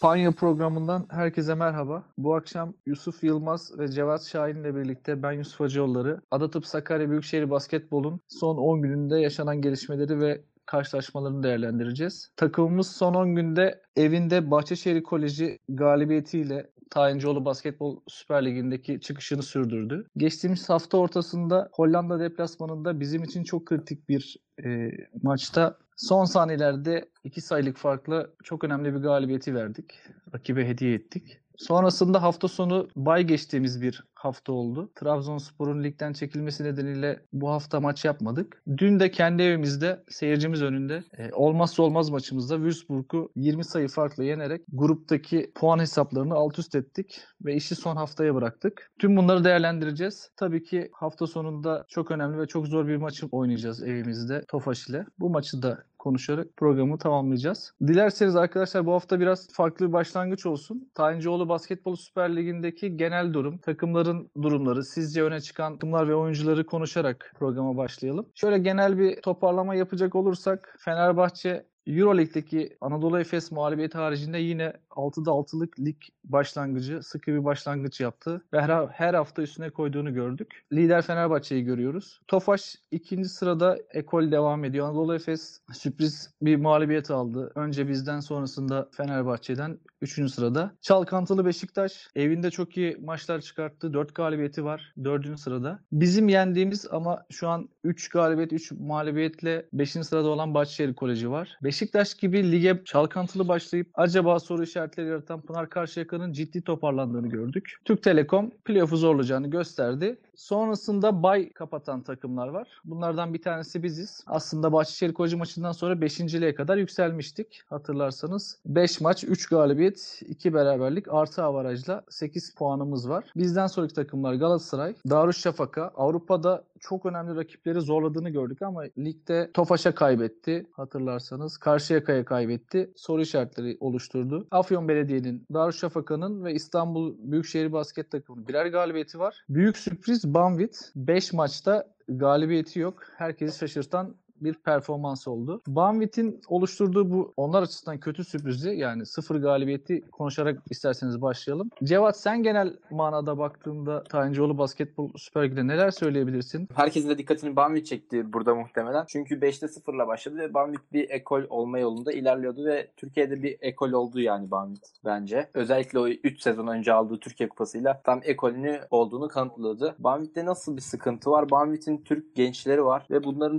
Panya programından herkese merhaba. Bu akşam Yusuf Yılmaz ve Cevat Şahin ile birlikte ben Yusuf Hacıoğulları, Adatıp Sakarya Büyükşehir Basketbol'un son 10 gününde yaşanan gelişmeleri ve karşılaşmalarını değerlendireceğiz. Takımımız son 10 günde evinde Bahçeşehir Koleji galibiyetiyle Tayincioğlu Basketbol Süper Ligi'ndeki çıkışını sürdürdü. Geçtiğimiz hafta ortasında Hollanda deplasmanında bizim için çok kritik bir e, maçta son saniyelerde iki sayılık farklı çok önemli bir galibiyeti verdik. Rakibe hediye ettik. Sonrasında hafta sonu bay geçtiğimiz bir hafta oldu. Trabzonspor'un ligden çekilmesi nedeniyle bu hafta maç yapmadık. Dün de kendi evimizde seyircimiz önünde e, olmazsa olmaz maçımızda Würzburg'u 20 sayı farkla yenerek gruptaki puan hesaplarını alt üst ettik ve işi son haftaya bıraktık. Tüm bunları değerlendireceğiz. Tabii ki hafta sonunda çok önemli ve çok zor bir maçı oynayacağız evimizde Tofaş ile. Bu maçı da konuşarak programı tamamlayacağız. Dilerseniz arkadaşlar bu hafta biraz farklı bir başlangıç olsun. Tayincioğlu Basketbol Süper Ligi'ndeki genel durum, takımların durumları, sizce öne çıkan takımlar ve oyuncuları konuşarak programa başlayalım. Şöyle genel bir toparlama yapacak olursak Fenerbahçe Euroleague'deki Anadolu Efes mağlubiyeti haricinde yine 6'da 6'lık lig başlangıcı, sıkı bir başlangıç yaptı ve her, hafta üstüne koyduğunu gördük. Lider Fenerbahçe'yi görüyoruz. Tofaş ikinci sırada ekol devam ediyor. Anadolu Efes sürpriz bir mağlubiyet aldı. Önce bizden sonrasında Fenerbahçe'den 3. sırada. Çalkantılı Beşiktaş evinde çok iyi maçlar çıkarttı. 4 galibiyeti var 4. sırada. Bizim yendiğimiz ama şu an 3 galibiyet 3 mağlubiyetle 5. sırada olan Bahçeşehir Koleji var. Beşiktaş gibi lige çalkantılı başlayıp acaba soru işaretleri yaratan Pınar Karşıyaka'nın ciddi toparlandığını gördük. Türk Telekom playoff'u zorlayacağını gösterdi. Sonrasında bay kapatan takımlar var. Bunlardan bir tanesi biziz. Aslında Bahçeşehir Koleji maçından sonra 5. liğe kadar yükselmiştik. Hatırlarsanız 5 maç 3 galibiyet 2 beraberlik artı avarajla 8 puanımız var. Bizden sonraki takımlar Galatasaray, Darüşşafaka, Avrupa'da çok önemli rakipleri zorladığını gördük ama ligde Tofaş'a kaybetti hatırlarsanız. Karşıyaka'ya kaybetti. Soru işaretleri oluşturdu. Afyon Belediye'nin, Darüşşafaka'nın ve İstanbul Büyükşehir Basket takımının birer galibiyeti var. Büyük sürpriz Banvit 5 maçta galibiyeti yok. Herkesi şaşırtan bir performans oldu. Banvit'in oluşturduğu bu onlar açısından kötü sürprizi yani sıfır galibiyeti konuşarak isterseniz başlayalım. Cevat sen genel manada baktığında Tayincioğlu Basketbol Süper Lig'de neler söyleyebilirsin? Herkesin de dikkatini Banvit çekti burada muhtemelen. Çünkü 5'te 0'la başladı ve Banvit bir ekol olma yolunda ilerliyordu ve Türkiye'de bir ekol oldu yani Banvit bence. Özellikle o 3 sezon önce aldığı Türkiye Kupası'yla tam ekolünü olduğunu kanıtladı. Banvit'te nasıl bir sıkıntı var? Banvit'in Türk gençleri var ve bunların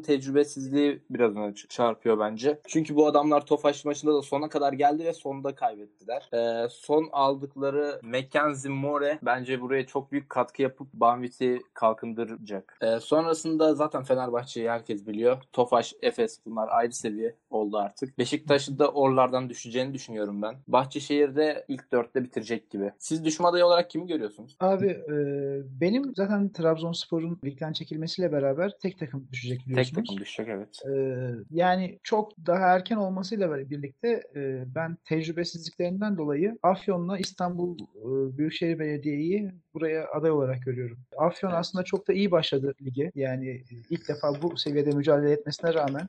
tecrübesizliği biraz öne çarpıyor bence. Çünkü bu adamlar Tofaş maçında da sona kadar geldi ve sonunda kaybettiler. Ee, son aldıkları Mackenzie More bence buraya çok büyük katkı yapıp Banvit'i kalkındıracak. Ee, sonrasında zaten Fenerbahçe'yi herkes biliyor. Tofaş, Efes bunlar ayrı seviye oldu artık. Beşiktaş'ı da oralardan düşeceğini düşünüyorum ben. Bahçeşehir'de ilk dörtte bitirecek gibi. Siz düşman adayı olarak kimi görüyorsunuz? Abi e, benim zaten Trabzonspor'un ligden çekilmesiyle beraber tek takım düşecek Tek biliyorsunuz. takım düşecek evet. E, yani çok daha erken olmasıyla birlikte e, ben tecrübesizliklerinden dolayı Afyon'la İstanbul e, Büyükşehir Belediye'yi buraya aday olarak görüyorum. Afyon Evet. aslında çok da iyi başladı lige. Yani ilk defa bu seviyede mücadele etmesine rağmen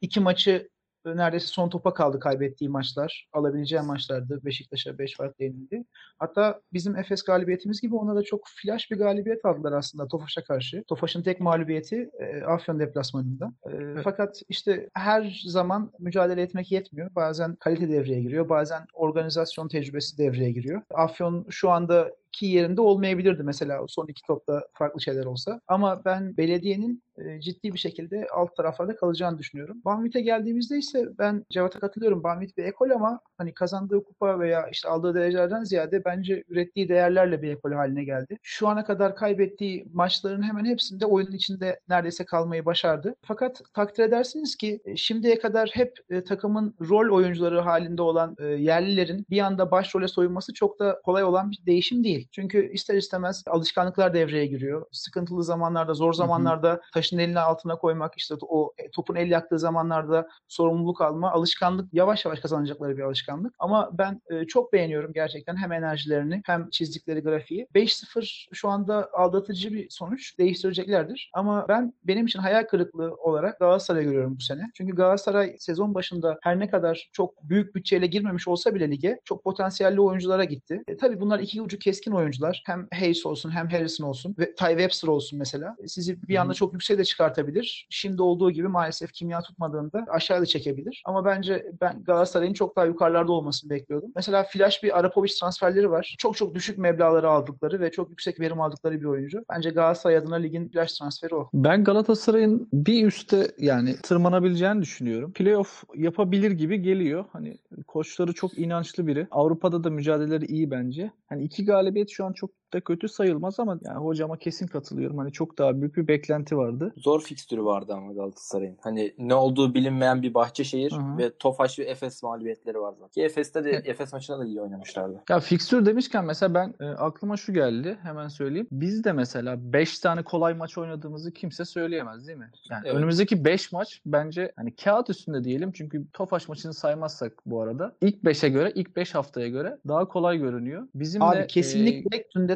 iki maçı neredeyse son topa kaldı kaybettiği maçlar. Alabileceği maçlardı. Beşiktaş'a 5 farkla yenildi. Hatta bizim Efes galibiyetimiz gibi ona da çok flash bir galibiyet aldılar aslında Tofaş'a karşı. Tofaş'ın tek mağlubiyeti e, Afyon deplasmanında. E, Fakat işte her zaman mücadele etmek yetmiyor. Bazen kalite devreye giriyor. Bazen organizasyon tecrübesi devreye giriyor. Afyon şu anda ki yerinde olmayabilirdi mesela son iki topta farklı şeyler olsa. Ama ben belediyenin e, ciddi bir şekilde alt taraflarda kalacağını düşünüyorum. Banvit'e geldiğimizde ise ben Cevat'a katılıyorum. Banvit bir ekol ama hani kazandığı kupa veya işte aldığı derecelerden ziyade bence ürettiği değerlerle bir ekol haline geldi. Şu ana kadar kaybettiği maçların hemen hepsinde oyunun içinde neredeyse kalmayı başardı. Fakat takdir edersiniz ki e, şimdiye kadar hep e, takımın rol oyuncuları halinde olan yerlilerin bir anda başrole soyunması çok da kolay olan bir değişim değil. Değil. Çünkü ister istemez alışkanlıklar devreye giriyor. Sıkıntılı zamanlarda, zor zamanlarda taşın elini altına koymak, işte o e, topun el yaktığı zamanlarda sorumluluk alma, alışkanlık yavaş yavaş kazanacakları bir alışkanlık. Ama ben e, çok beğeniyorum gerçekten hem enerjilerini hem çizdikleri grafiği. 5-0 şu anda aldatıcı bir sonuç. Değiştireceklerdir. Ama ben benim için hayal kırıklığı olarak Galatasaray'ı görüyorum bu sene. Çünkü Galatasaray sezon başında her ne kadar çok büyük bütçeyle girmemiş olsa bile lige çok potansiyelli oyunculara gitti. E, tabii bunlar iki ucu keskin oyuncular. Hem Hayes olsun hem Harrison olsun ve Ty Webster olsun mesela. Sizi bir anda çok yükseğe de çıkartabilir. Şimdi olduğu gibi maalesef kimya tutmadığında aşağıda çekebilir. Ama bence ben Galatasaray'ın çok daha yukarılarda olmasını bekliyordum. Mesela flash bir Arapovic transferleri var. Çok çok düşük meblağları aldıkları ve çok yüksek verim aldıkları bir oyuncu. Bence Galatasaray adına ligin flash transferi o. Ben Galatasaray'ın bir üste yani tırmanabileceğini düşünüyorum. Playoff yapabilir gibi geliyor. Hani koçları çok inançlı biri. Avrupa'da da mücadeleleri iyi bence. Hani iki galibiyet şu an çok da kötü sayılmaz ama yani hocama kesin katılıyorum. Hani çok daha büyük bir beklenti vardı. Zor fikstürü vardı ama Galatasaray'ın. Hani ne olduğu bilinmeyen bir Bahçeşehir Hı hı. ve Tofaş ve Efes mağlubiyetleri vardı. Ki Efes'te de Evet. Efes maçında da iyi oynamışlardı. Ya fikstür demişken mesela ben e, aklıma şu geldi. Hemen söyleyeyim. Biz de mesela 5 tane kolay maç oynadığımızı kimse söyleyemez değil mi? Yani Evet. önümüzdeki 5 maç bence hani kağıt üstünde diyelim. Çünkü Tofaş maçını saymazsak bu arada ilk 5'e göre, ilk 5 haftaya göre daha kolay görünüyor. Bizim Abi de e,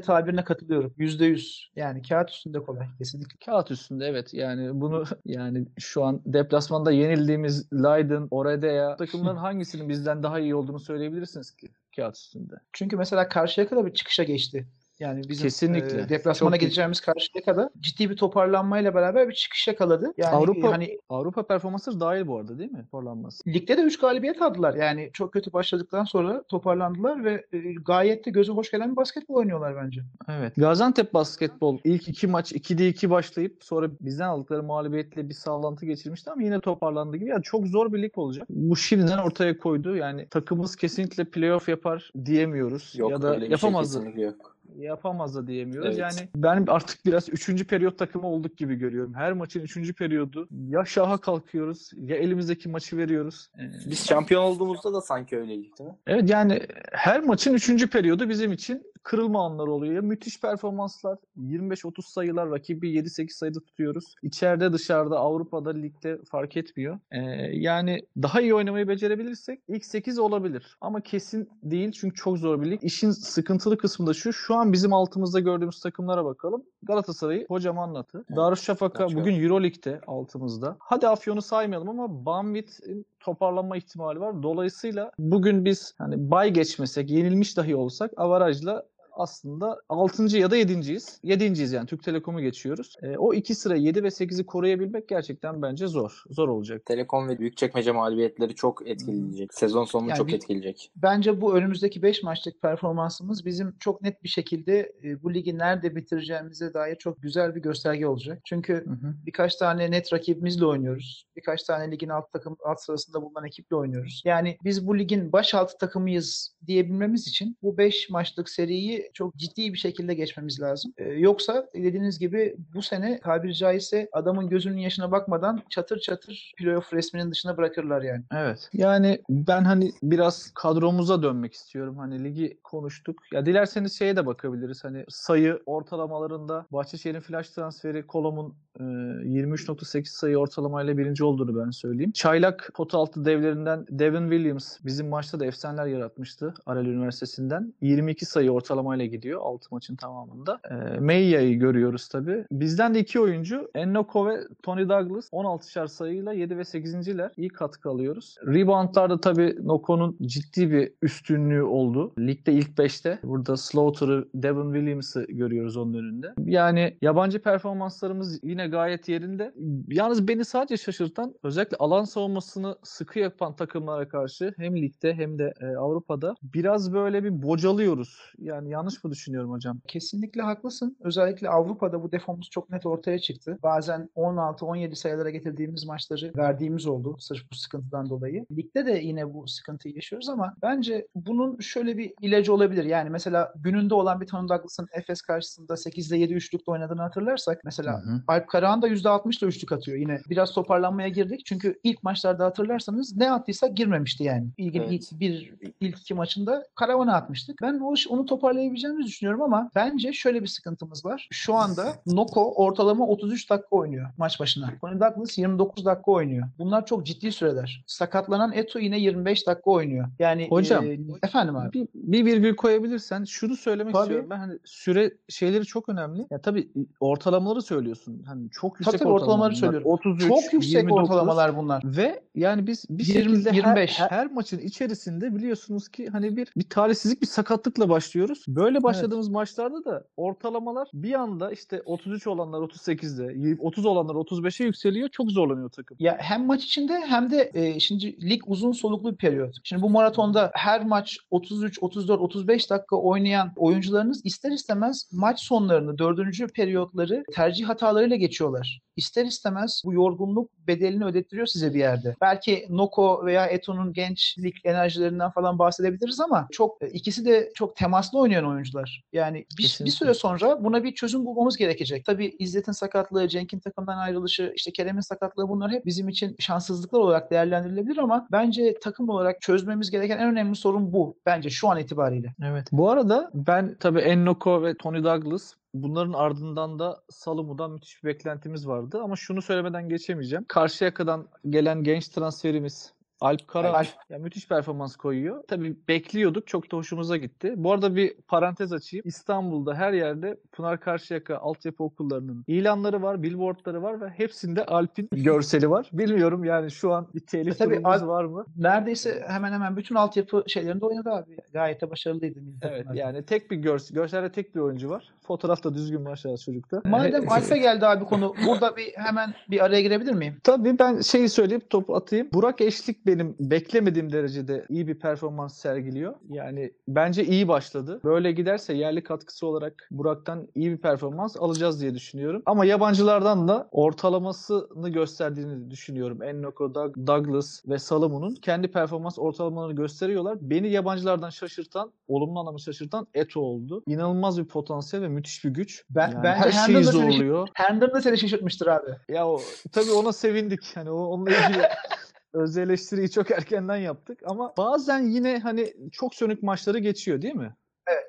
Tunde tabirine katılıyorum. Yüzde yüz. Yani kağıt üstünde kolay. Kesinlikle. Kağıt üstünde evet yani bunu yani şu an deplasmanda yenildiğimiz Leiden, Oradea takımların hangisinin bizden daha iyi olduğunu söyleyebilirsiniz ki kağıt üstünde. Çünkü mesela Karşıyaka da bir çıkışa geçti. Yani bizim Kesinlikle. e, deplasmana Çok gideceğimiz Karşıyaka'da ciddi bir toparlanmayla beraber bir çıkış yakaladı. Yani Avrupa hani Avrupa performansı dahil bu arada değil mi? Forlanması. ligde de 3 galibiyet aldılar. Yani çok kötü başladıktan sonra toparlandılar ve e, gayet de göze hoş gelen bir basketbol oynuyorlar bence. Evet. Gaziantep basketbol ilk iki maç 2'de 2 başlayıp sonra bizden aldıkları mağlubiyetle bir sallantı geçirmişti ama yine toparlandı gibi. Yani çok zor bir lig olacak. Bu şimdiden ortaya koydu. Yani takımımız kesinlikle playoff yapar diyemiyoruz. Yok ya da öyle bir şey yapamaz da, kesinlikle yok. Yapamaz da diyemiyoruz. Evet. Yani ben artık biraz 3. periyot takımı olduk gibi görüyorum. Her maçın 3. periyodu ya şaha kalkıyoruz ya elimizdeki maçı veriyoruz. Ee, Biz şampiyon olduğumuzda da sanki öyleydik değil mi? Evet yani her maçın 3. periyodu bizim için kırılma anları oluyor. Ya müthiş performanslar, 25-30 sayılar, rakibi 7-8 sayıda tutuyoruz. İçeride dışarıda Avrupa'da ligde fark etmiyor. Ee, yani daha iyi oynamayı becerebilirsek ilk 8 olabilir. Ama kesin değil çünkü çok zor bir lig. İşin sıkıntılı kısmı da şu. Şu an bizim altımızda gördüğümüz takımlara bakalım. Galatasaray'ı hocam anlattı. Evet. Darüşşafaka bugün Euroleague'de altımızda. Hadi Afyon'u saymayalım ama Banvit'in toparlanma ihtimali var. Dolayısıyla bugün biz hani bay geçmesek, yenilmiş dahi olsak avarajla aslında 6. ya da 7.yiz. 7.yiz yani Türk Telekom'u geçiyoruz. E, o iki sıra 7 ve 8'i koruyabilmek gerçekten bence zor. Zor olacak. Telekom ve Büyükçekmece mağlubiyetleri çok etkileyecek. Sezon sonunu Yani çok bir- etkileyecek. Bence bu önümüzdeki 5 maçlık performansımız bizim çok net bir şekilde e, bu ligi nerede bitireceğimize dair çok güzel bir gösterge olacak. Çünkü Hı hı. birkaç tane net rakibimizle oynuyoruz. Birkaç tane ligin alt takım alt sırasında bulunan ekiple oynuyoruz. Yani biz bu ligin baş altı takımıyız diyebilmemiz için bu 5 maçlık seriyi çok ciddi bir şekilde geçmemiz lazım. Ee, yoksa dediğiniz gibi bu sene tabiri caizse adamın gözünün yaşına bakmadan çatır çatır playoff resminin dışına bırakırlar yani. Evet. Yani ben hani biraz kadromuza dönmek istiyorum. Hani ligi konuştuk. Ya dilerseniz şeye de bakabiliriz. Hani sayı ortalamalarında Bahçeşehir'in flash transferi Kolom'un e, 23.8 sayı ortalamayla birinci olduğunu ben söyleyeyim. Çaylak pot altı devlerinden Devin Williams bizim maçta da efsaneler yaratmıştı Arel Üniversitesi'nden. 22 sayı ortalamayla gidiyor 6 maçın tamamında. E, Meyya'yı görüyoruz tabii. Bizden de iki oyuncu Ennoko ve Tony Douglas 16'şar sayıyla 7 ve 8.ler iyi katkı alıyoruz. Reboundlarda tabii Noko'nun ciddi bir üstünlüğü oldu. Ligde ilk 5'te. Burada Slaughter'ı, Devin Williams'ı görüyoruz onun önünde. Yani yabancı performanslarımız yine gayet yerinde. Yalnız beni sadece şaşırtan özellikle alan savunmasını sıkı yapan takımlara karşı hem ligde hem de e, Avrupa'da biraz böyle bir bocalıyoruz. Yani yanlış mı düşünüyorum hocam? Kesinlikle haklısın. Özellikle Avrupa'da bu defomuz çok net ortaya çıktı. Bazen 16-17 sayılara getirdiğimiz maçları verdiğimiz oldu sırf bu sıkıntıdan dolayı. Ligde de yine bu sıkıntıyı yaşıyoruz ama bence bunun şöyle bir ilacı olabilir. Yani mesela gününde olan bir Tony Douglas'ın Efes karşısında 8'de 7 üçlükte oynadığını hatırlarsak mesela Hı hı. Alp Karahan da %60 da üçlük atıyor. Yine biraz toparlanmaya girdik. Çünkü ilk maçlarda hatırlarsanız ne attıysak girmemişti yani. İlgin Evet. ilk bir ilk iki maçında Karavan'a atmıştık. Ben o, onu toparlayabileceğimizi düşünüyorum ama bence şöyle bir sıkıntımız var. Şu anda Noko ortalama 33 dakika oynuyor maç başına. Tony Douglas 29 dakika oynuyor. Bunlar çok ciddi süreler. Sakatlanan Eto yine 25 dakika oynuyor. Yani Hocam, e, efendim abi. Bir, bir virgül koyabilirsen şunu söylemek Tabii. istiyorum. Ben hani süre şeyleri çok önemli. Ya tabii ortalamaları söylüyorsun. Hani çok Tabii yüksek tabii, ortalamaları ortalamalar. söylüyorum. 33, Çok yüksek 29. ortalamalar bunlar. Ve yani biz bir 20, şekilde her- 25. Her, her maçın içerisinde biliyorsunuz ki hani bir bir talihsizlik, bir sakatlıkla başlıyoruz. Böyle başladığımız maçlarda da ortalamalar bir anda işte 33 olanlar 38'de, 30 olanlar 35'e yükseliyor. Çok zorlanıyor takım. Ya hem maç içinde hem de e, şimdi lig uzun soluklu bir periyot. Şimdi bu maratonda her maç 33, 34, 35 dakika oynayan oyuncularınız ister istemez maç sonlarını, dördüncü periyotları tercih hatalarıyla geçiyorlar. İster istemez bu yorgunluk bedelini ödettiriyor size bir yerde. Belki Noko veya Eto'nun gençlik enerjilerinden falan bahsedebiliriz ama çok e, ikisi de çok temaslı oynayan oyuncular. Yani bir, bir süre sonra buna bir çözüm bulmamız gerekecek. Tabii İzzet'in sakatlığı, Cenk'in takımdan ayrılışı, işte Kerem'in sakatlığı bunlar hep bizim için şanssızlıklar olarak değerlendirilebilir ama bence takım olarak çözmemiz gereken en önemli sorun bu. Bence şu an itibariyle. Evet. Bu arada ben tabii Ennoko ve Tony Douglas bunların ardından da Salumu'dan müthiş bir beklentimiz vardı. Ama şunu söylemeden geçemeyeceğim. Karşıyaka'dan gelen genç transferimiz Alp Kara Alp. ya müthiş performans koyuyor. Tabii bekliyorduk. Çok da hoşumuza gitti. Bu arada bir parantez açayım. İstanbul'da her yerde Pınar Karşıyaka altyapı okullarının ilanları var, billboardları var ve hepsinde Alp'in görseli var. Bilmiyorum yani şu an bir telif E tabii durumumuz Alp- var mı? Neredeyse hemen hemen bütün altyapı şeylerinde oynadı abi. Gayet de başarılıydı. Evet yani tek bir görsel, görselde tek bir oyuncu var. Fotoğraf da düzgün maşallah çocukta. Madem Alp'e geldi abi konu, burada bir hemen bir araya girebilir miyim? Tabii ben şeyi söyleyip topu atayım. Burak Eşlik benim beklemediğim derecede iyi bir performans sergiliyor. Yani bence iyi başladı. Böyle giderse yerli katkısı olarak Burak'tan iyi bir performans alacağız diye düşünüyorum. Ama yabancılardan da ortalamasını gösterdiğini düşünüyorum. Ennoko, Doug- Douglas ve Salomon'un kendi performans ortalamalarını gösteriyorlar. Beni yabancılardan şaşırtan, olumlu anlamda şaşırtan Eto oldu. İnanılmaz bir potansiyel ve müthiş bir güç. Ben- Yani bence her şeyi seni- zorluyor. Herndon da seni şaşırtmıştır abi. Ya o, tabii ona sevindik. O, onunla ilgili öz eleştiriyi çok erkenden yaptık ama bazen yine hani çok sönük maçları geçiyor değil mi?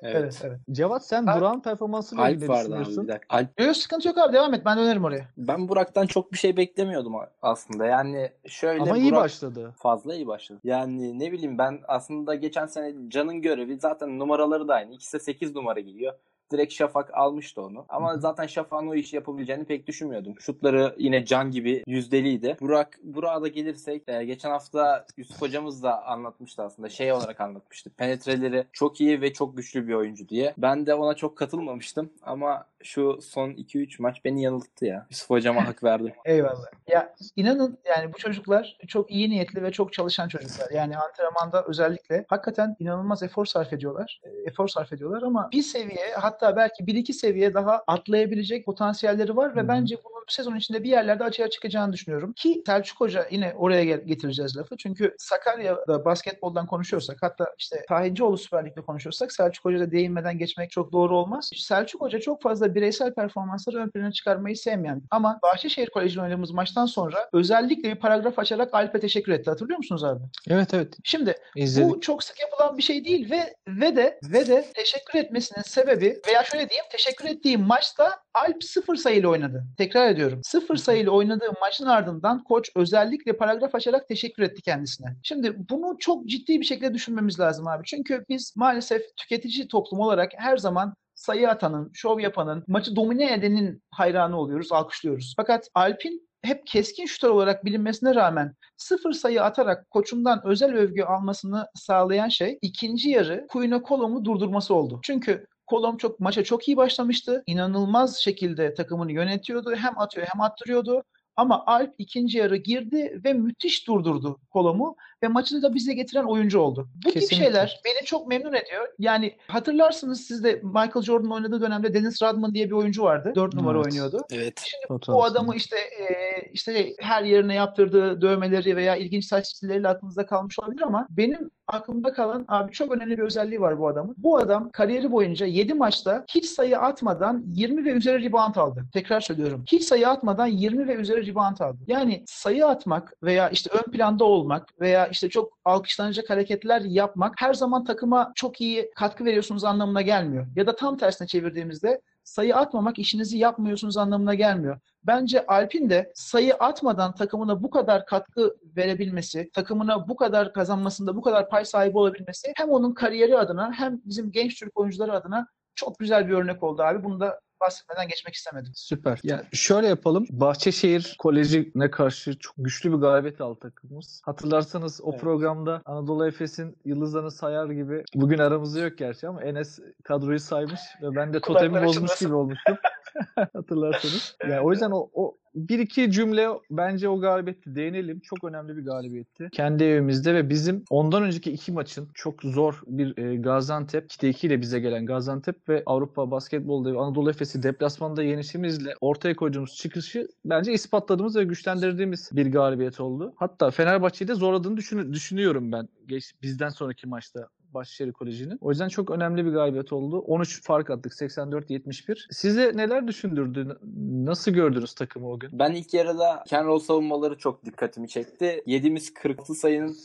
Evet, evet. Cevat sen Alp- Burak'ın performansıyla ilgili Alp ne abi düşünüyorsun? bir dakika. Alp, Yok sıkıntı yok abi devam et ben dönerim oraya. ben Burak'tan çok bir şey beklemiyordum aslında. Yani şöyle Ama iyi Burak başladı. fazla iyi başladı. Yani ne bileyim ben aslında geçen sene Can'ın görevi zaten numaraları da aynı. İkisi de 8 numara giyiyor. Direkt Şafak almıştı onu. Ama zaten Şafak'ın o işi yapabileceğini pek düşünmüyordum. Şutları yine Can gibi yüzdeliydi. Burak, Burak'a da gelirsek e, geçen hafta Yusuf hocamız da anlatmıştı aslında. Şey olarak anlatmıştı. Penetreleri çok iyi ve çok güçlü bir oyuncu diye. Ben de ona çok katılmamıştım. Ama şu son 2-3 maç beni yanılttı ya. Yusuf hocama hak verdim. Eyvallah. Ya inanın yani bu çocuklar çok iyi niyetli ve çok çalışan çocuklar. Yani antrenmanda özellikle hakikaten inanılmaz efor sarf ediyorlar. E, Efor sarf ediyorlar ama bir seviye hatta belki bir iki seviye daha atlayabilecek potansiyelleri var ve hı. bence bunun sezon içinde bir yerlerde açığa çıkacağını düşünüyorum. Ki Selçuk Hoca yine oraya getireceğiz lafı. Çünkü Sakarya'da basketboldan konuşuyorsak hatta işte Tahincioğlu Süper Lig'de konuşuyorsak Selçuk Hoca'da değinmeden geçmek çok doğru olmaz. Selçuk Hoca çok fazla bireysel performansları ön plana çıkarmayı sevmeyen ama Bahçeşehir Koleji'nde oynadığımız maçtan sonra özellikle bir paragraf açarak Alp'e teşekkür etti. Hatırlıyor musunuz abi? Evet evet. Şimdi İzledik. bu çok sık yapılan bir şey değil ve ve de ve de teşekkür etmesinin sebebi veya şöyle diyeyim teşekkür ettiği maçta Alp sıfır sayıyla oynadı. Tekrar ediyorum. Sıfır sayıyla oynadığı maçın ardından koç özellikle paragraf açarak teşekkür etti kendisine. Şimdi bunu çok ciddi bir şekilde düşünmemiz lazım abi. Çünkü biz maalesef tüketici toplum olarak her zaman sayı atanın, şov yapanın, maçı domine edenin hayranı oluyoruz, alkışlıyoruz. Fakat Alp'in hep keskin şutör olarak bilinmesine rağmen sıfır sayı atarak koçundan özel övgü almasını sağlayan şey ikinci yarı Kuyuna Kolom'u durdurması oldu. Çünkü Kolom çok maça çok iyi başlamıştı. İnanılmaz şekilde takımını yönetiyordu. Hem atıyor hem attırıyordu. Ama Alp ikinci yarı girdi ve müthiş durdurdu Kolom'u ve maçını da bize getiren oyuncu oldu. Bu tip Kesinlikle. şeyler beni çok memnun ediyor. Yani hatırlarsınız siz de Michael Jordan oynadığı dönemde Dennis Rodman diye bir oyuncu vardı. Dört numara Evet. oynuyordu. Evet. Şimdi Fotoğraf. o adamı işte e, işte her yerine yaptırdığı dövmeleri veya ilginç saç stilleri aklınızda kalmış olabilir ama benim aklımda kalan abi çok önemli bir özelliği var bu adamın. Bu adam kariyeri boyunca 7 maçta hiç sayı atmadan 20 ve üzeri rebound aldı. Tekrar söylüyorum. Hiç sayı atmadan 20 ve üzeri rebound aldı. Yani sayı atmak veya işte ön planda olmak veya işte çok alkışlanacak hareketler yapmak her zaman takıma çok iyi katkı veriyorsunuz anlamına gelmiyor. Ya da tam tersine çevirdiğimizde sayı atmamak işinizi yapmıyorsunuz anlamına gelmiyor. Bence Alp'in de sayı atmadan takımına bu kadar katkı verebilmesi, takımına bu kadar kazanmasında bu kadar pay sahibi olabilmesi hem onun kariyeri adına hem bizim genç Türk oyuncuları adına çok güzel bir örnek oldu abi. Bunu da bahsetmeden geçmek istemedim. Süper. Yani şöyle yapalım. Bahçeşehir Koleji'ne karşı çok güçlü bir galibiyet aldı takımımız. Hatırlarsanız o Evet. programda Anadolu Efes'in yıldızlarını sayar gibi bugün aramızda yok gerçi ama Enes kadroyu saymış ve ben de totemi bozmuş gibi olmuştum. Hatırlarsanız. Yani o yüzden o, o bir iki cümle bence o galibiyette değinelim. Çok önemli bir galibiyetti. Kendi evimizde ve bizim ondan önceki iki maçın çok zor bir e, Gaziantep, 2'de 2 ile bize gelen Gaziantep ve Avrupa Basketbol Devi Anadolu Efes'i deplasmanda yenişimizle ortaya koyduğumuz çıkışı bence ispatladığımız ve güçlendirdiğimiz bir galibiyet oldu. Hatta Fenerbahçe'yi de zorladığını düşün- düşünüyorum ben geç, bizden sonraki maçta. Başşehir Koleji'nin. O yüzden çok önemli bir galibiyet oldu. 13 fark attık 84-71. Size neler düşündürdü? Nasıl gördünüz takımı o gün? Ben ilk yarıda Ken Roll savunmaları çok dikkatimi çekti. Yediğimiz 46 sayının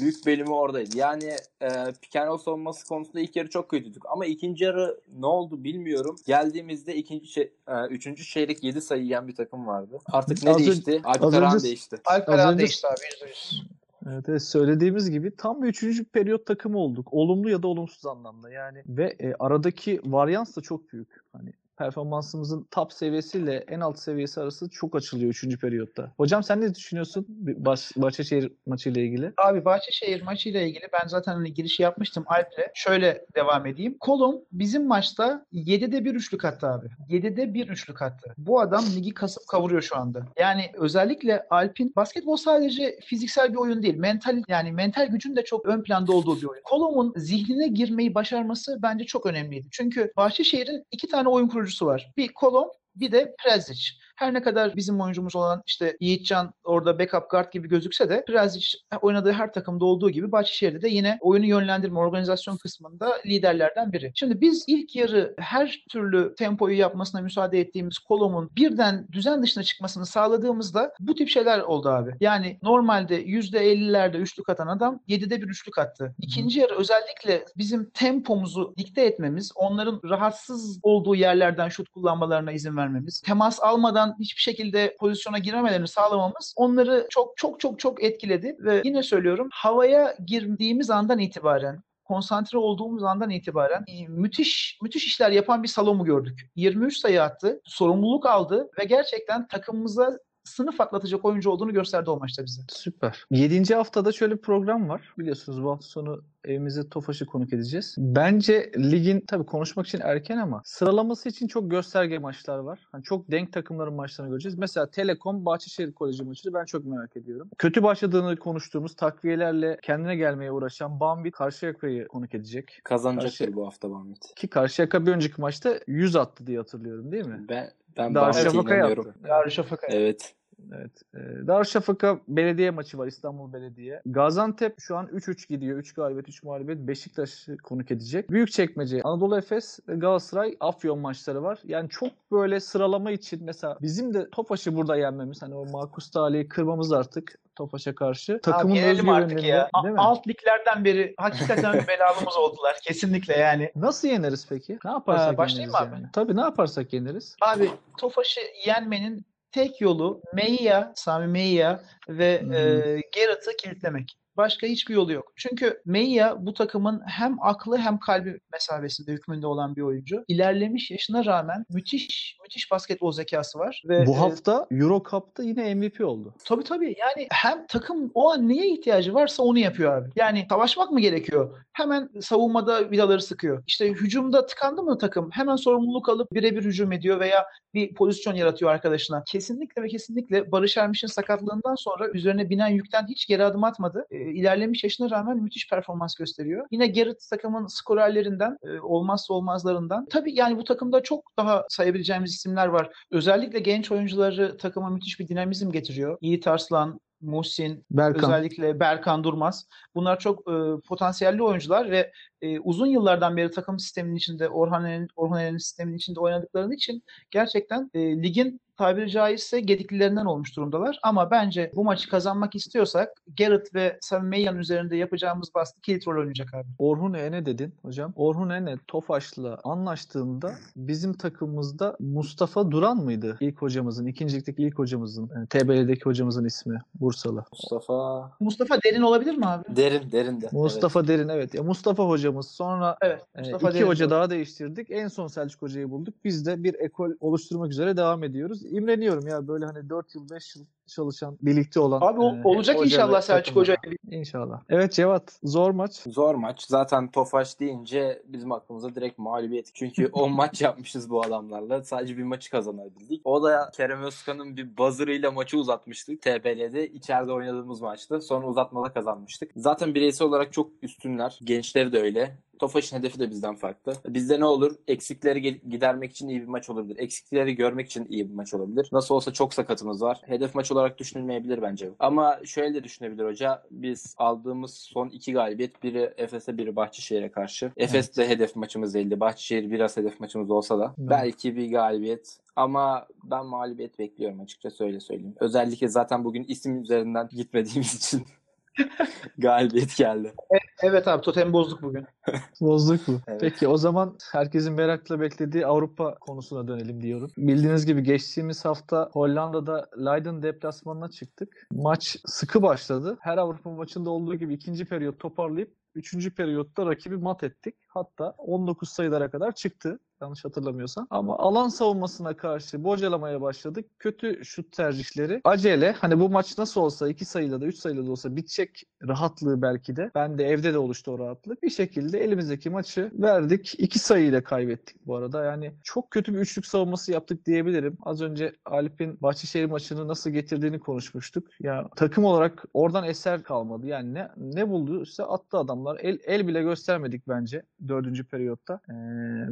büyük bölümü oradaydı. Yani e, Ken Roll savunması konusunda ilk yarı çok kötüydük. Ama ikinci yarı ne oldu bilmiyorum. Geldiğimizde ikinci şey, e, üçüncü çeyrek 7 sayı yiyen bir takım vardı. Artık ne Az değişti? Alperen değişti. Alp Az Eren önce- değişti abi %100. Evet, evet söylediğimiz gibi tam bir üçüncü periyot takımı olduk. Olumlu ya da olumsuz anlamda yani. Ve e, aradaki varyans da çok büyük. Hani performansımızın top seviyesiyle en alt seviyesi arası çok açılıyor üçüncü periyotta. Hocam sen ne düşünüyorsun Baş, Başakşehir maçıyla ilgili? Abi Bahçeşehir maçıyla ilgili ben zaten hani girişi yapmıştım Alp'le. Şöyle devam edeyim. Kolum bizim maçta 7'de 1 üçlük attı abi. 7'de 1 üçlük attı. Bu adam ligi kasıp kavuruyor şu anda. Yani özellikle Alp'in basketbol sadece fiziksel bir oyun değil. Mental yani mental gücün de çok ön planda olduğu bir oyun. Kolum'un zihnine girmeyi başarması bence çok önemliydi. Çünkü Bahçeşehir'in iki tane oyun kurucusu var. Bir Kolom bir de Prezic. Her ne kadar bizim oyuncumuz olan işte Yiğitcan orada backup guard gibi gözükse de Prezic oynadığı her takımda olduğu gibi Bahçeşehir'de de yine oyunu yönlendirme, organizasyon kısmında liderlerden biri. Şimdi biz ilk yarı her türlü tempoyu yapmasına müsaade ettiğimiz Kolom'un birden düzen dışına çıkmasını sağladığımızda bu tip şeyler oldu abi. Yani normalde %50'lerde üçlük atan adam 7'de bir üçlük attı. İkinci yarı özellikle bizim tempomuzu dikte etmemiz, onların rahatsız olduğu yerlerden şut kullanmalarına izin vermemiz, temas almadan hiçbir şekilde pozisyona girmemelerini sağlamamız onları çok çok çok çok etkiledi ve yine söylüyorum havaya girdiğimiz andan itibaren konsantre olduğumuz andan itibaren e, müthiş müthiş işler yapan bir Salom'u gördük. 23 sayı attı, sorumluluk aldı ve gerçekten takımımıza sınıf atlatacak oyuncu olduğunu gösterdi o maçta bize. Süper. 7. haftada şöyle bir program var. Biliyorsunuz bu hafta sonu evimize Tofaş'ı konuk edeceğiz. Bence ligin tabii konuşmak için erken ama sıralaması için çok gösterge maçlar var. Hani çok denk takımların maçlarını göreceğiz. Mesela Telekom Bahçeşehir Koleji maçını ben çok merak ediyorum. Kötü başladığını konuştuğumuz takviyelerle kendine gelmeye uğraşan Bambi Karşıyaka'yı konuk edecek. Kazanacaktır Karşı- bu hafta Bamit. Ki Karşıyaka bir önceki maçta 100 attı diye hatırlıyorum değil mi? Ben ben Darüşşafaka yaptı. Darüşşafaka. Evet. Evet. E, Darüşşafaka belediye maçı var İstanbul Belediye. Gaziantep şu an 3-3 gidiyor. 3 galibiyet 3 mağlubiyet. Beşiktaş'ı konuk edecek. Büyükçekmece, Anadolu Efes Galatasaray Afyon maçları var. Yani çok böyle sıralama için mesela bizim de Tofaş'ı burada yenmemiz hani o makus talihi kırmamız artık Tofaş'a karşı. Takımın Abi yenelim artık ya. Değil mi? Alt liglerden beri hakikaten belalımız oldular. Kesinlikle yani. Nasıl yeneriz peki? Ne yaparsak Ee, başlayayım yeneriz mı abi? yani? Tabii ne yaparsak yeneriz. Abi Tofaş'ı yenmenin tek yolu Meiya, Sami Meiya ve hı. e, Garrett'ı kilitlemek. Başka hiçbir yolu yok. Çünkü Meiya bu takımın hem aklı hem kalbi mesabesinde hükmünde olan bir oyuncu. İlerlemiş yaşına rağmen müthiş müthiş basketbol zekası var. Ve Bu e, hafta Euro Cup'ta yine MVP oldu. Tabii tabii. Yani hem takım o an neye ihtiyacı varsa onu yapıyor abi. Yani savaşmak mı gerekiyor? Hemen savunmada vidaları sıkıyor. İşte hücumda tıkandı mı takım? Hemen sorumluluk alıp birebir hücum ediyor veya bir pozisyon yaratıyor arkadaşına. Kesinlikle ve kesinlikle Barış Ermiş'in sakatlığından sonra üzerine binen yükten hiç geri adım atmadı. E, ilerlemiş yaşına rağmen müthiş performans gösteriyor. Yine Garrett takımın skorerlerinden, e, olmazsa olmazlarından. Tabii yani bu takımda çok daha sayabileceğimiz isimler var. Özellikle genç oyuncuları takıma müthiş bir dinamizm getiriyor. Yiğit Arslan, Muhsin, Berkan. özellikle Berkan Durmaz. Bunlar çok e, potansiyelli oyuncular ve e, uzun yıllardan beri takım sisteminin içinde, Orhan Eren'in Orhan Eren'in sisteminin içinde oynadıkları için gerçekten e, ligin tabiri caizse gediklilerinden olmuş durumdalar. Ama bence bu maçı kazanmak istiyorsak Garrett ve Sami Meyyan üzerinde yapacağımız baskı kilit rol oynayacak abi. Orhun Ene dedin hocam. Orhun Ene Tofaş'la anlaştığında bizim takımımızda Mustafa Duran mıydı? İlk hocamızın, ikincilikteki ilk hocamızın, yani TBL'deki hocamızın ismi Bursalı. Mustafa Mustafa Derin olabilir mi abi? Derin Derin de. Mustafa Derin evet. Ya Mustafa hocamız sonra Evet. e, Mustafa iki Derin hoca doğru. daha değiştirdik. En son Selçuk hocayı bulduk. Biz de bir ekol oluşturmak üzere devam ediyoruz. İmreniyorum ya böyle hani 4 yıl 5 yıl çalışan, birlikte olan. Abi o- e, olacak inşallah Selçuk. Hoca. İnşallah. Evet Cevat zor maç. Zor maç. Zaten Tofaş deyince bizim aklımıza direkt mağlubiyet. Çünkü 10 maç yapmışız bu adamlarla. Sadece bir maçı kazanabildik. O da Kerem Özkan'ın bir buzzer'ıyla maçı uzatmıştık. TBL'de içeride oynadığımız maçtı. Sonra uzatmada kazanmıştık. Zaten bireysel olarak çok üstünler. Gençleri de öyle. Tofaş'ın hedefi de bizden farklı. Bizde ne olur? Eksikleri gidermek için iyi bir maç olabilir. Eksikleri görmek için iyi bir maç olabilir. Nasıl olsa çok sakatımız var. Hedef maç olarak düşünülmeyebilir bence. Ama şöyle de düşünebilir hoca. Biz aldığımız son iki galibiyet biri Efes'e biri Bahçeşehir'e karşı. Efes de hedef maçımız değildi. Bahçeşehir biraz hedef maçımız olsa da. Evet. Belki bir galibiyet. Ama ben mağlubiyet bekliyorum açıkçası öyle söyleyeyim. Özellikle zaten bugün isim üzerinden gitmediğimiz için galibiyet geldi. Evet abi totem bozduk bugün. Bozduk mu? Evet. Peki o zaman herkesin merakla beklediği Avrupa konusuna dönelim diyorum. Bildiğiniz gibi geçtiğimiz hafta Hollanda'da Leiden deplasmanına çıktık. Maç sıkı başladı. Her Avrupa maçında olduğu gibi ikinci periyot toparlayıp üçüncü periyotta rakibi mat ettik. Hatta 19 sayılara kadar çıktı. Yanlış hatırlamıyorsam. Ama alan savunmasına karşı bocalamaya başladık. Kötü şut tercihleri. Acele. Hani bu maç nasıl olsa 2 sayıyla da 3 sayıyla da olsa bitecek rahatlığı belki de. Ben de evde de oluştu o rahatlık. Bir şekilde elimizdeki maçı verdik. 2 sayıyla kaybettik bu arada. Yani çok kötü bir üçlük savunması yaptık diyebilirim. Az önce Alp'in Bahçeşehir maçını nasıl getirdiğini konuşmuştuk. Ya takım olarak oradan eser kalmadı. Yani ne ne bulduysa attı adamlar. El, el bile göstermedik bence dördüncü periyotta ee,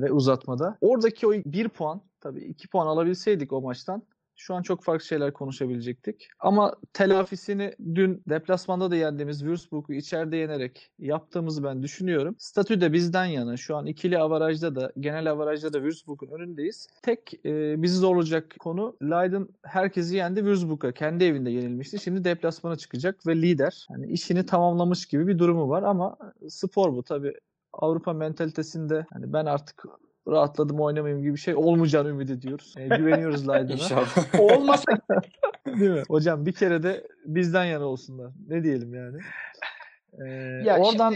ve uzatmada. Oradaki o bir puan tabii iki puan alabilseydik o maçtan şu an çok farklı şeyler konuşabilecektik. Ama telafisini dün deplasmanda da yendiğimiz Würzburg'u içeride yenerek yaptığımızı ben düşünüyorum. Statü de bizden yana. Şu an ikili avarajda da genel avarajda da Würzburg'un önündeyiz. Tek e, bizi zorlayacak konu Leiden herkesi yendi Würzburg'a. Kendi evinde yenilmişti. Şimdi deplasmana çıkacak ve lider. Yani işini tamamlamış gibi bir durumu var ama spor bu tabii. Avrupa mentalitesinde hani ben artık rahatladım oynamayayım gibi bir şey olmayacağını ümit ediyoruz. E, güveniyoruz Leiden'a. İnşallah. Olmasa Değil mi? Hocam bir kere de bizden yana olsunlar. Ne diyelim yani? Ee, Ya oradan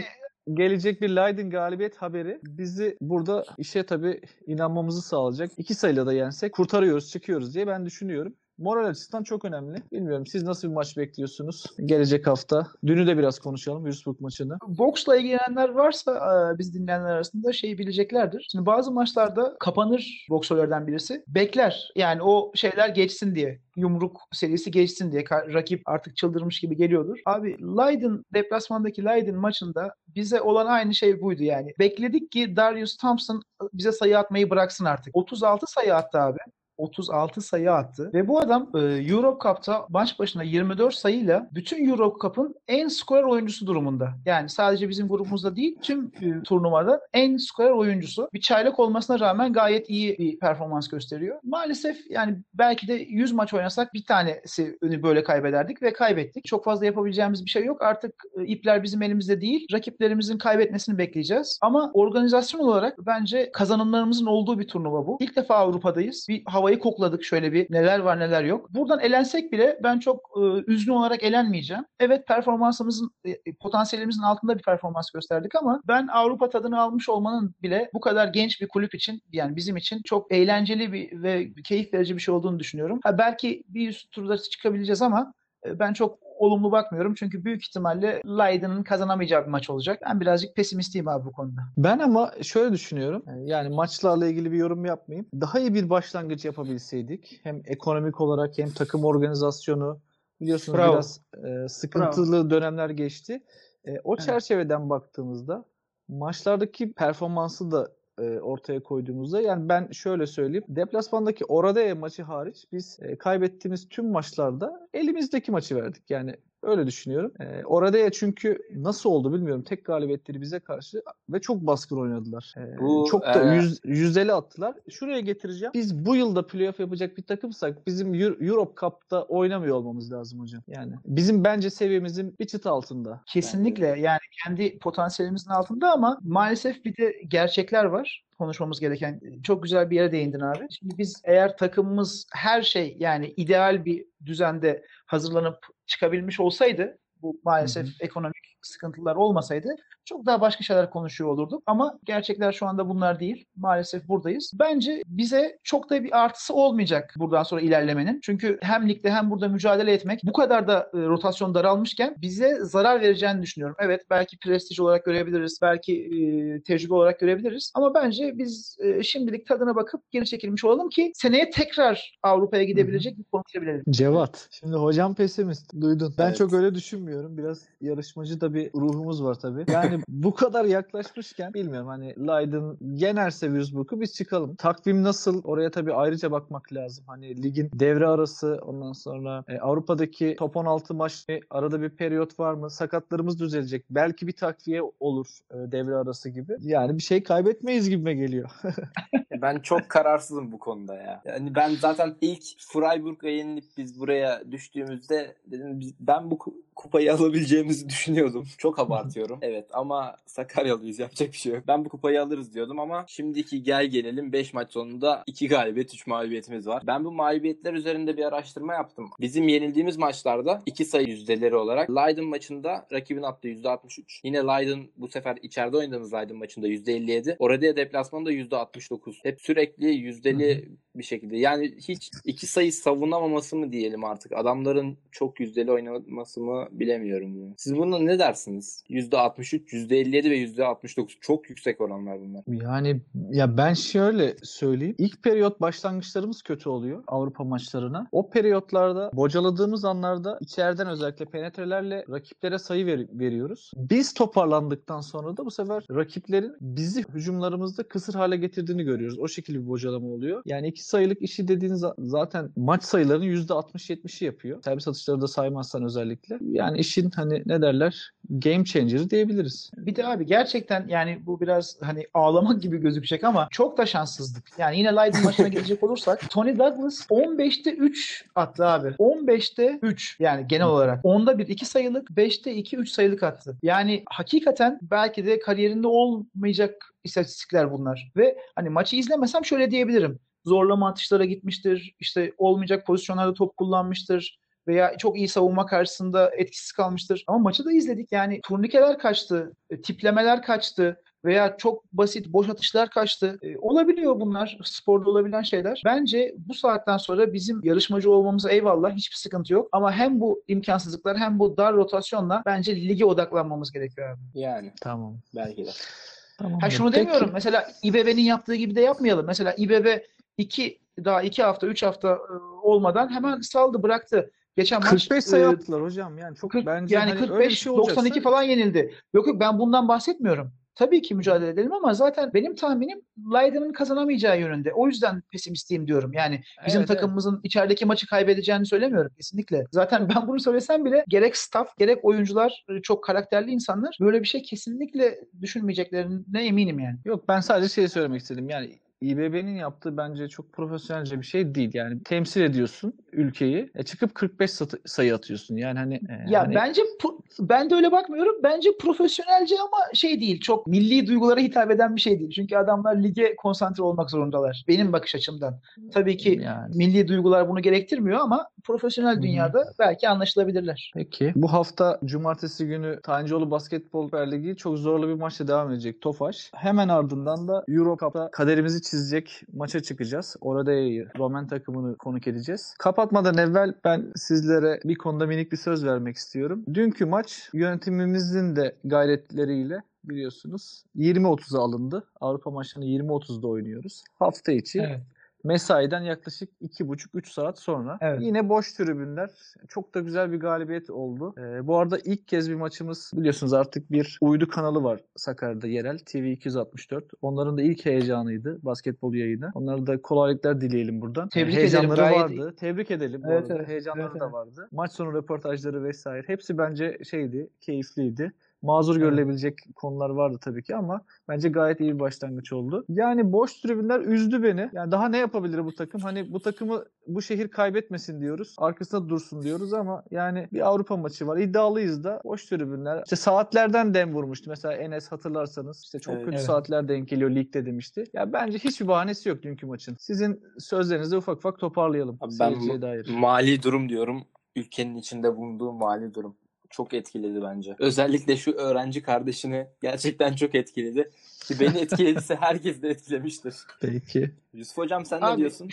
gelecek bir Leiden galibiyet haberi bizi burada işe tabii inanmamızı sağlayacak. İki sayıyla da yensek kurtarıyoruz, çıkıyoruz diye ben düşünüyorum. Moral açısından çok önemli. Bilmiyorum siz nasıl bir maç bekliyorsunuz gelecek hafta? Dünü de biraz konuşalım Würzburg maçını. boksla ilgilenenler varsa e, biz dinleyenler arasında şeyi bileceklerdir. Şimdi bazı maçlarda kapanır boksörlerden birisi. Bekler. Yani o şeyler geçsin diye. Yumruk serisi geçsin diye. Rakip artık çıldırmış gibi geliyordur. Abi Leiden deplasmandaki Leiden maçında bize olan aynı şey buydu yani. Bekledik ki Darius Thompson bize sayı atmayı bıraksın artık. 36 sayı attı abi. 36 sayı attı. Ve bu adam e, Euro Cup'ta maç başına 24 sayıyla bütün Euro Cup'ın en skorer oyuncusu durumunda. Yani sadece bizim grubumuzda değil tüm e, turnuvada en skorer oyuncusu. Bir çaylak olmasına rağmen gayet iyi bir performans gösteriyor. Maalesef yani belki de 100 maç oynasak bir tanesi böyle kaybederdik ve kaybettik. Çok fazla yapabileceğimiz bir şey yok. Artık e, ipler bizim elimizde değil. Rakiplerimizin kaybetmesini bekleyeceğiz. Ama organizasyon olarak bence kazanımlarımızın olduğu bir turnuva bu. İlk defa Avrupa'dayız. Bir havayı kokladık şöyle bir neler var neler yok. Buradan elensek bile ben çok e, üzgün olarak elenmeyeceğim. Evet performansımızın e, potansiyelimizin altında bir performans gösterdik ama ben Avrupa tadını almış olmanın bile bu kadar genç bir kulüp için yani bizim için çok eğlenceli bir ve keyif verici bir şey olduğunu düşünüyorum. Ha, belki bir üst turda çıkabileceğiz ama e, ben çok olumlu bakmıyorum. Çünkü büyük ihtimalle Leiden'ın kazanamayacağı bir maç olacak. Ben birazcık pesimistiyim abi bu konuda. Ben ama şöyle düşünüyorum. Yani maçlarla ilgili bir yorum yapmayayım. Daha iyi bir başlangıç yapabilseydik. Hem ekonomik olarak hem takım organizasyonu biliyorsunuz Bravo. biraz e, sıkıntılı dönemler geçti. E, o Evet. çerçeveden baktığımızda maçlardaki performansı da e, ortaya koyduğumuzda yani ben şöyle söyleyeyim. Deplasmandaki Oradea maçı hariç biz e, kaybettiğimiz tüm maçlarda elimizdeki maçı verdik. Yani Öyle düşünüyorum. Ee, orada çünkü nasıl oldu bilmiyorum. Tek galibiyetleri bize karşı ve çok baskın oynadılar. Ee, Bu, çok da e, yüz, yüzdeli attılar. Şuraya getireceğim. Biz bu yılda playoff yapacak bir takımsak bizim Euro- Europe Cup'ta oynamıyor olmamız lazım hocam. Yani bizim bence seviyemizin bir çıt altında. Kesinlikle yani kendi potansiyelimizin altında ama maalesef bir de gerçekler var konuşmamız gereken. Çok güzel bir yere değindin abi. Şimdi biz eğer takımımız her şey yani ideal bir düzende hazırlanıp çıkabilmiş olsaydı bu maalesef Hı hı. ekonomik sıkıntılar olmasaydı çok daha başka şeyler konuşuyor olurduk. Ama gerçekler şu anda bunlar değil. Maalesef buradayız. Bence bize çok da bir artısı olmayacak buradan sonra ilerlemenin. Çünkü hem ligde hem burada mücadele etmek bu kadar da e, rotasyon daralmışken bize zarar vereceğini düşünüyorum. Evet belki prestij olarak görebiliriz. Belki e, tecrübe olarak görebiliriz. Ama bence biz e, şimdilik tadına bakıp geri çekilmiş olalım ki seneye tekrar Avrupa'ya gidebilecek bir konumda bilelim. Cevat. Şimdi hocam pesimist. Duydun. Ben Evet. çok öyle düşünmüyorum. Biraz yarışmacı da bir ruhumuz var tabii. Yani bu kadar yaklaşmışken bilmiyorum hani Leiden yenerse Würzburg'u biz çıkalım. Takvim nasıl? Oraya tabii ayrıca bakmak lazım. Hani ligin devre arası ondan sonra e, Avrupa'daki top 16 maç e, arada bir periyot var mı? Sakatlarımız düzelecek. Belki bir takviye olur e, devre arası gibi. Yani bir şey kaybetmeyiz gibime geliyor. Ben çok kararsızım bu konuda ya. Yani ben zaten ilk Freiburg'a yenilip biz buraya düştüğümüzde dedim ben bu ku- kupayı alabileceğimizi düşünüyordum. Çok abartıyorum. evet ama Sakaryalıyız yapacak bir şey yok. Ben bu kupayı alırız diyordum ama şimdiki gel gelelim 5 maç sonunda 2 galibiyet 3 mağlubiyetimiz var. Ben bu mağlubiyetler üzerinde bir araştırma yaptım. Bizim yenildiğimiz maçlarda 2 sayı yüzdeleri olarak Leiden maçında rakibin attığı %63. Yine Leiden bu sefer içeride oynadığımız Leiden maçında %57. Orada deplasmanda %69. Hep sürekli yüzdeli bir şekilde. Yani hiç iki sayı savunamaması mı diyelim artık. Adamların çok yüzdeli oynaması mı bilemiyorum. bunu. Siz buna ne dersiniz? %63, %57 ve %69 çok yüksek oranlar bunlar. Yani ya ben şöyle söyleyeyim. İlk periyot başlangıçlarımız kötü oluyor Avrupa maçlarına. O periyotlarda bocaladığımız anlarda içeriden özellikle penetrelerle rakiplere sayı ver- veriyoruz. Biz toparlandıktan sonra da bu sefer rakiplerin bizi hücumlarımızda kısır hale getirdiğini görüyoruz. O şekilde bir bocalama oluyor. Yani iki sayılık işi dediğin za- zaten maç sayılarının %60-70'i yapıyor. Servis atışları da saymazsan özellikle. Yani işin hani ne derler game changer'ı diyebiliriz. Bir de abi gerçekten yani bu biraz hani ağlamak gibi gözükecek ama çok da şanssızlık. Yani yine Leiden maçına gidecek olursak Tony Douglas 15'te 3 attı abi. 15'te 3 yani genel olarak. 10'da 1 2 sayılık, 5'te 2 3 sayılık attı. Yani hakikaten belki de kariyerinde olmayacak istatistikler bunlar. Ve hani maçı izlemesem şöyle diyebilirim. Zorlama atışlara gitmiştir. işte olmayacak pozisyonlarda top kullanmıştır veya çok iyi savunma karşısında etkisiz kalmıştır. Ama maçı da izledik. Yani turnikeler kaçtı, e, tiplemeler kaçtı veya çok basit boş atışlar kaçtı. E, olabiliyor bunlar. Sporda olabilen şeyler. Bence bu saatten sonra bizim yarışmacı olmamıza eyvallah hiçbir sıkıntı yok. Ama hem bu imkansızlıklar hem bu dar rotasyonla bence lige odaklanmamız gerekiyor abi. Yani Tamam. belki de. Tamam. Ha şunu Peki. demiyorum. Mesela İBB'nin yaptığı gibi de yapmayalım. Mesela İBB iki daha iki hafta, üç hafta e, olmadan hemen saldı, bıraktı. Geçen maç 45 sayı e, attılar hocam. Yani çok 40 bence yani hani öyle bir 45 şey olacaksa 92 falan yenildi. Yok yok ben bundan bahsetmiyorum. Tabii ki mücadele edelim ama zaten benim tahminim Leiden'ın kazanamayacağı yönünde. O yüzden pesimistiyim diyorum. Yani bizim Evet, evet. takımımızın içerideki maçı kaybedeceğini söylemiyorum kesinlikle. Zaten ben bunu söylesem bile gerek staff gerek oyuncular e, çok karakterli insanlar böyle bir şey kesinlikle düşünmeyeceklerine eminim yani. Yok ben sadece şey söylemek istedim. Yani İBB'nin yaptığı bence çok profesyonelce bir şey değil. Yani temsil ediyorsun ülkeyi. E çıkıp 45 satı- sayı atıyorsun. Yani hani e, Ya hani- bence ben de öyle bakmıyorum. Bence profesyonelce ama şey değil. Çok milli duygulara hitap eden bir şey değil. Çünkü adamlar lige konsantre olmak zorundalar. Benim bakış açımdan. Tabii ki yani milli duygular bunu gerektirmiyor ama profesyonel dünyada belki anlaşılabilirler. Peki. Bu hafta cumartesi günü Tanrıoğlu Basketbol Süper Ligi çok zorlu bir maçla devam edecek Tofaş. Hemen ardından da Euro Cup'ta kaderimizi çizecek maça çıkacağız. Orada Roman takımını konuk edeceğiz. Kapatmadan evvel ben sizlere bir konuda minik bir söz vermek istiyorum. Dünkü maç yönetimimizin de gayretleriyle biliyorsunuz 20-30'a alındı. Avrupa maçlarını 20-30'da oynuyoruz. Hafta içi Evet. Mesaiden yaklaşık 2,5-3 saat sonra. Evet. Yine boş tribünler. Çok da güzel bir galibiyet oldu. Ee, bu arada ilk kez bir maçımız biliyorsunuz artık bir uydu kanalı var Sakarya'da yerel. TV 264. Onların da ilk heyecanıydı basketbol yayını. Onlara da kolaylıklar dileyelim buradan. Tebrik Heyecanları gayet vardı. Tebrik edelim bu Evet, arada. evet. Heyecanları Evet, da vardı. Maç sonu röportajları vesaire. Hepsi bence şeydi, keyifliydi. Mazur Evet. görülebilecek konular vardı tabii ki ama bence gayet iyi bir başlangıç oldu. Yani boş tribünler üzdü beni. Yani daha ne yapabilir bu takım? Hani bu takımı bu şehir kaybetmesin diyoruz. Arkasında dursun diyoruz ama yani bir Avrupa maçı var. İddialıyız da boş tribünler. İşte saatlerden dem vurmuştu. Mesela Enes hatırlarsanız işte çok Evet. kötü Evet. saatler denk geliyor ligde demişti. Ya bence hiçbir bahanesi yok dünkü maçın. Sizin sözlerinizi ufak ufak toparlayalım. Abi ben dair. Mali durum diyorum. Ülkenin içinde bulunduğu mali durum. Çok etkiledi bence. Özellikle şu öğrenci kardeşini gerçekten çok etkiledi. Ki beni etkilediyse herkes de etkilemiştir. Peki. Yusuf hocam sen ne Abi diyorsun?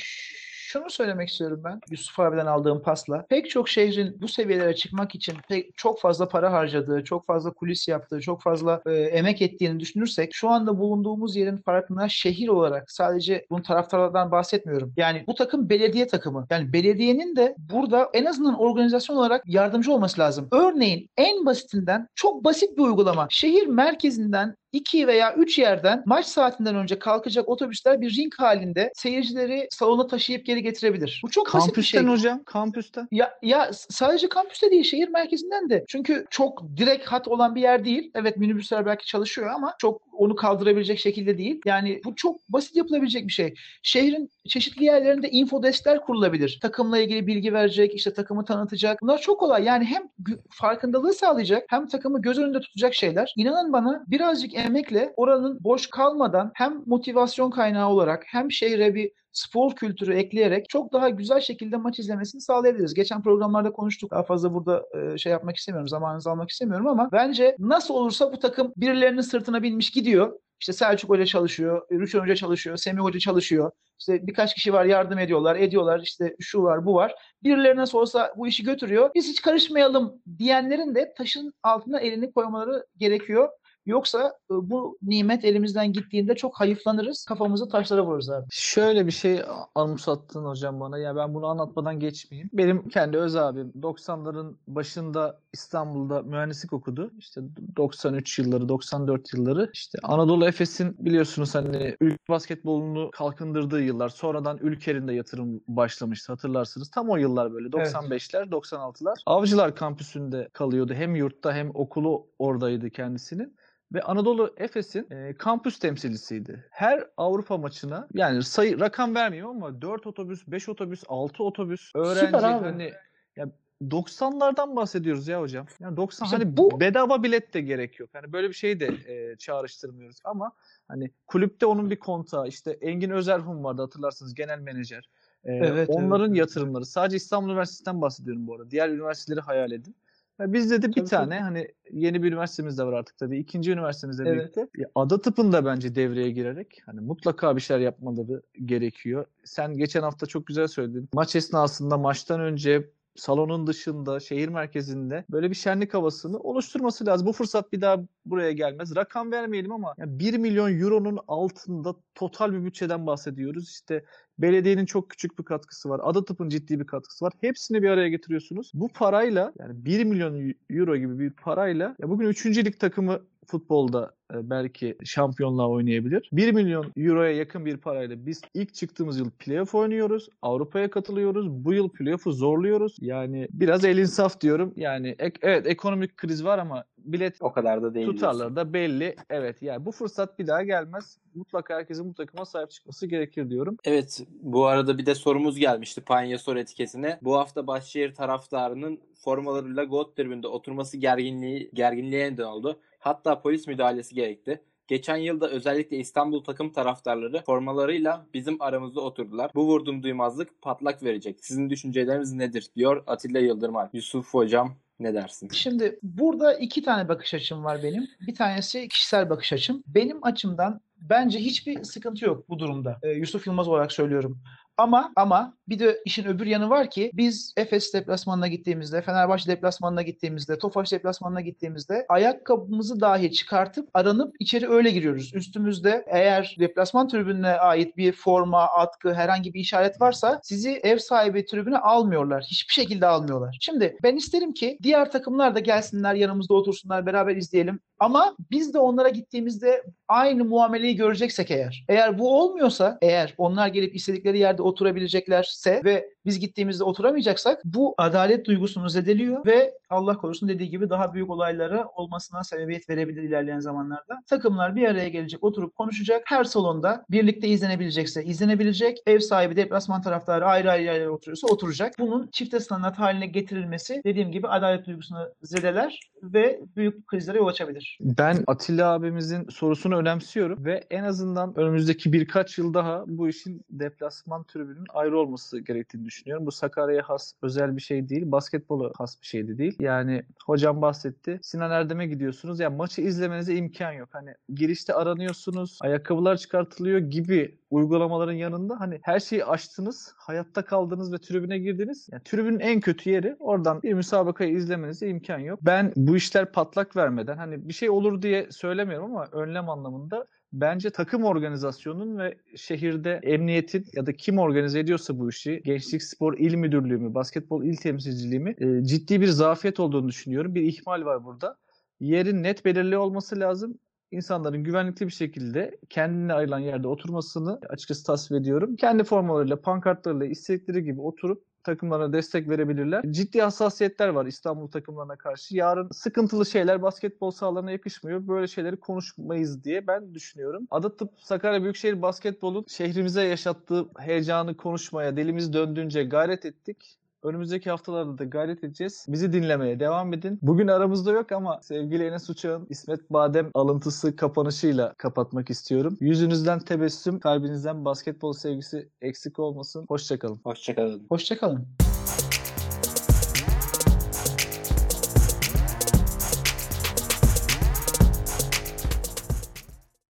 Şunu söylemek istiyorum ben Yusuf abiden aldığım pasla. Pek çok şehrin bu seviyelere çıkmak için pek, çok fazla para harcadığı, çok fazla kulis yaptığı, çok fazla e, emek ettiğini düşünürsek şu anda bulunduğumuz yerin farkına şehir olarak sadece bunun taraftarlardan bahsetmiyorum. Yani bu takım belediye takımı. Yani belediyenin de burada en azından organizasyon olarak yardımcı olması lazım. Örneğin en basitinden çok basit bir uygulama. Şehir merkezinden 2 veya 3 yerden maç saatinden önce kalkacak otobüsler bir ring halinde seyircileri salona taşıyıp geri getirebilir. Bu çok basit bir şey. Kampüsten hocam, kampüsten. Ya, ya sadece kampüste değil şehir merkezinden de. Çünkü çok direkt hat olan bir yer değil. Evet minibüsler belki çalışıyor ama çok onu kaldırabilecek şekilde değil. Yani bu çok basit yapılabilecek bir şey. Şehrin çeşitli yerlerinde infodeskler kurulabilir. Takımla ilgili bilgi verecek, işte takımı tanıtacak. Bunlar çok kolay. Yani hem farkındalığı sağlayacak hem takımı göz önünde tutacak şeyler. İnanın bana birazcık emekle oranın boş kalmadan hem motivasyon kaynağı olarak hem şehre bir spor kültürü ekleyerek çok daha güzel şekilde maç izlemesini sağlayabiliriz. Geçen programlarda konuştuk. Daha fazla burada e, şey yapmak istemiyorum. Zamanınızı almak istemiyorum ama bence nasıl olursa bu takım birilerinin sırtına binmiş gidiyor. İşte Selçuk Hoca çalışıyor, Rüşen Hoca çalışıyor, Semih Hoca çalışıyor. İşte birkaç kişi var yardım ediyorlar, ediyorlar. İşte şu var, bu var. Birileri nasıl bu işi götürüyor. Biz hiç karışmayalım diyenlerin de taşın altına elini koymaları gerekiyor. Yoksa e, bu nimet elimizden gittiğinde çok hayıflanırız. Kafamızı taşlara vururuz abi. Şöyle bir şey anımsattın hocam bana. Ya ben bunu anlatmadan geçmeyeyim. Benim kendi öz abim 90'ların başında İstanbul'da mühendislik okudu. İşte 93 yılları, 94 yılları. İşte Anadolu Efes'in biliyorsunuz hani ülke basketbolunu kalkındırdığı yıllar. Sonradan Ülker'in de yatırım başlamıştı hatırlarsınız. Tam o yıllar böyle Evet. 95'ler, 96'lar. Avcılar kampüsünde kalıyordu. Hem yurtta hem okulu oradaydı kendisinin. Ve Anadolu Efes'in e, kampüs temsilcisiydi. Her Avrupa maçına yani sayı rakam vermeyeyim ama 4 otobüs, 5 otobüs, 6 otobüs öğrenci abi. hani ya 90'lardan bahsediyoruz ya hocam. Yani 90 İşte hani bu- bedava bilet de gerek yok. Hani böyle bir şey de e, çağrıştırmıyoruz ama hani kulüpte onun bir kontağı işte Engin Özerhun vardı hatırlarsınız genel menajer. E, Evet, onların evet. yatırımları sadece İstanbul Üniversitesi'nden bahsediyorum bu arada. Diğer üniversiteleri hayal edin. Bizde de bir Tabii, tane tabii. hani yeni bir üniversitemiz de var artık tabii. İkinci üniversitemizle Evet. birlikte. Ada tıpın da bence devreye girerek hani mutlaka bir şeyler yapmaları gerekiyor. Sen geçen hafta çok güzel söyledin. Maç esnasında maçtan önce salonun dışında, şehir merkezinde böyle bir şenlik havasını oluşturması lazım. Bu fırsat bir daha buraya gelmez. Rakam vermeyelim ama yani 1 milyon euronun altında total bir bütçeden bahsediyoruz. İşte belediyenin çok küçük bir katkısı var. Adatıp'ın ciddi bir katkısı var. Hepsini bir araya getiriyorsunuz. Bu parayla yani 1 milyon euro gibi bir parayla ya bugün 3. lig takımı futbolda e, belki şampiyonluğa oynayabilir. 1 milyon euroya yakın bir parayla biz ilk çıktığımız yıl playoff oynuyoruz. Avrupa'ya katılıyoruz. Bu yıl playoff'u zorluyoruz. Yani biraz el insaf diyorum. Yani ek- evet ekonomik kriz var ama bilet O kadar da değil. diyorsun. tutarları da belli. Evet yani bu fırsat bir daha gelmez. Mutlaka herkesin bu takıma sahip çıkması gerekir diyorum. Evet bu arada bir de sorumuz gelmişti Panya Sor etiketine. Bu hafta Başşehir taraftarının formalarıyla God tribünde oturması gerginliği gerginliğe neden oldu. Hatta polis müdahalesi gerekti. Geçen yılda özellikle İstanbul takım taraftarları formalarıyla bizim aramızda oturdular. Bu vurdum duymazlık patlak verecek. Sizin düşünceleriniz nedir? diyor Atilla Yıldırmay. Yusuf hocam ne dersin? Şimdi burada iki tane bakış açım var benim. Bir tanesi kişisel bakış açım. Benim açımdan bence hiçbir sıkıntı yok bu durumda. Ee, Yusuf Yılmaz olarak söylüyorum. Ama ama bir de işin öbür yanı var ki biz Efes deplasmanına gittiğimizde, Fenerbahçe deplasmanına gittiğimizde, Tofaş deplasmanına gittiğimizde ayakkabımızı dahi çıkartıp aranıp içeri öyle giriyoruz. Üstümüzde eğer deplasman tribününe ait bir forma, atkı, herhangi bir işaret varsa sizi ev sahibi tribüne almıyorlar. Hiçbir şekilde almıyorlar. Şimdi ben isterim ki diğer takımlar da gelsinler yanımızda otursunlar beraber izleyelim. Ama biz de onlara gittiğimizde aynı muameleyi göreceksek eğer. Eğer bu olmuyorsa, eğer onlar gelip istedikleri yerde oturabileceklerse ve biz gittiğimizde oturamayacaksak bu adalet duygusunu zedeliyor ve Allah korusun dediği gibi daha büyük olaylara olmasına sebebiyet verebilir ilerleyen zamanlarda. Takımlar bir araya gelecek, oturup konuşacak. Her salonda birlikte izlenebilecekse izlenebilecek. Ev sahibi, deplasman taraftarı ayrı ayrı yerlere oturuyorsa oturacak. Bunun çifte standart haline getirilmesi dediğim gibi adalet duygusunu zedeler ve büyük krizlere yol açabilir. Ben Atilla abimizin sorusunu önemsiyorum ve en azından önümüzdeki birkaç yıl daha bu işin deplasman tribünün ayrı olması gerektiğini düşünüyorum. Bu Sakarya'ya has özel bir şey değil, basketbola has bir şey de değil. Yani hocam bahsetti. Sinan Erdem'e gidiyorsunuz. Ya maçı izlemenize imkan yok. Hani girişte aranıyorsunuz, ayakkabılar çıkartılıyor gibi uygulamaların yanında hani her şeyi açtınız, hayatta kaldınız ve tribüne girdiniz. Yani tribünün en kötü yeri oradan bir müsabakayı izlemenize imkan yok. Ben bu işler patlak vermeden hani bir şey olur diye söylemiyorum ama önlem anlamında Bence takım organizasyonunun ve şehirde emniyetin ya da kim organize ediyorsa bu işi, Gençlik Spor İl Müdürlüğü mü, Basketbol İl Temsilciliği mi e, ciddi bir zafiyet olduğunu düşünüyorum. Bir ihmal var burada. Yerin net belirli olması lazım. İnsanların güvenlikli bir şekilde kendine ayrılan yerde oturmasını açıkçası tasvip ediyorum. Kendi formalarıyla, pankartlarıyla istedikleri gibi oturup takımlarına destek verebilirler. Ciddi hassasiyetler var İstanbul takımlarına karşı. Yarın sıkıntılı şeyler basketbol sahalarına yakışmıyor. Böyle şeyleri konuşmayız diye ben düşünüyorum. Adatıp Sakarya Büyükşehir Basketbol'un şehrimize yaşattığı heyecanı konuşmaya dilimiz döndüğünce gayret ettik. Önümüzdeki haftalarda da gayret edeceğiz. Bizi dinlemeye devam edin. Bugün aramızda yok ama sevgili Enes Uçak'ın İsmet Badem alıntısı kapanışıyla kapatmak istiyorum. Yüzünüzden tebessüm, kalbinizden basketbol sevgisi eksik olmasın. Hoşçakalın. Hoşçakalın. Hoşçakalın.